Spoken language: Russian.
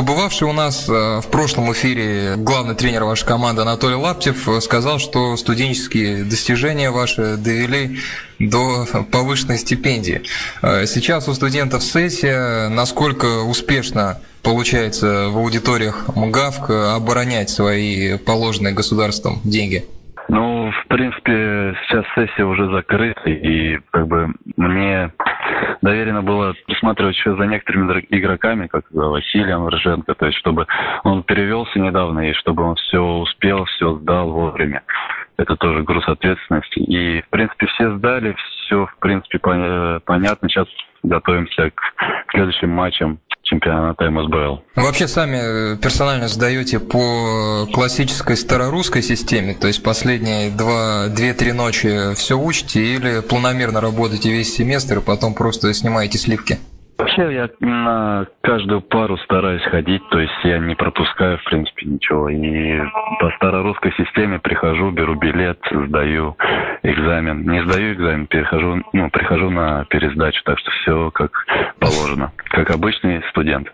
побывавший у нас в прошлом эфире главный тренер вашей команды Анатолий Лаптев сказал, что студенческие достижения ваши довели до повышенной стипендии. Сейчас у студентов сессия. Насколько успешно получается в аудиториях МГАВК оборонять свои положенные государством деньги? Ну, в принципе, сейчас сессия уже закрыта, и как бы мне доверено было присматривать еще за некоторыми игроками, как Василием Рженко, то есть чтобы он перевелся недавно, и чтобы он все успел, все сдал вовремя. Это тоже груз ответственности. И, в принципе, все сдали, все, в принципе, понятно. Сейчас готовимся к следующим матчам чемпионата МСБЛ. Вы вообще сами э, персонально сдаете по классической старорусской системе, то есть последние два, две-три ночи все учите или планомерно работаете весь семестр и потом просто снимаете сливки? Вообще я на каждую пару стараюсь ходить, то есть я не пропускаю, в принципе, ничего. И по старорусской системе прихожу, беру билет, сдаю экзамен. Не сдаю экзамен, перехожу, ну, прихожу на пересдачу, так что все как положено, как обычный студент.